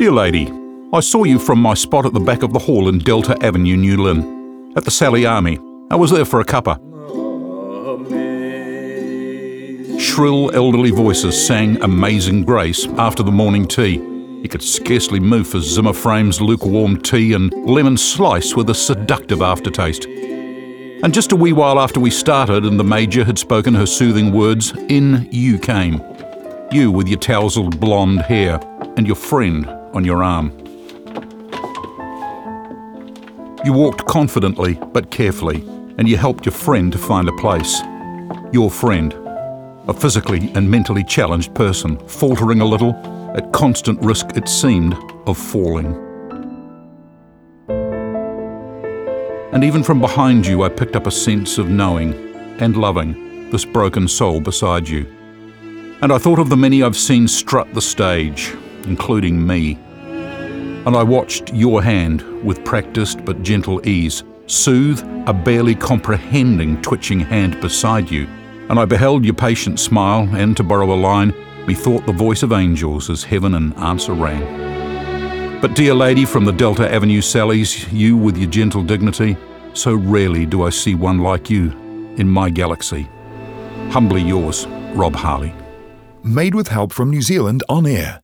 Dear lady, I saw you from my spot at the back of the hall in Delta Avenue, New Lynn, at the Sally Army. I was there for a cuppa. Shrill elderly voices sang Amazing Grace after the morning tea. You could scarcely move for Zimmer Frame's lukewarm tea and lemon slice with a seductive aftertaste. And just a wee while after we started and the Major had spoken her soothing words, in you came. You with your tousled blonde hair and your friend on your arm. You walked confidently but carefully, and you helped your friend to find a place. Your friend, a physically and mentally challenged person, faltering a little, at constant risk, it seemed, of falling. And even from behind you, I picked up a sense of knowing and loving this broken soul beside you. And I thought of the many I've seen strut the stage, including me. And I watched your hand, with practiced but gentle ease, soothe a barely comprehending twitching hand beside you. And I beheld your patient smile, and to borrow a line, methought the voice of angels as heaven in answer rang. But, dear lady from the Delta Avenue Sallies, you with your gentle dignity, so rarely do I see one like you in my galaxy. Humbly yours, Rob Harley. Made with help from New Zealand On Air.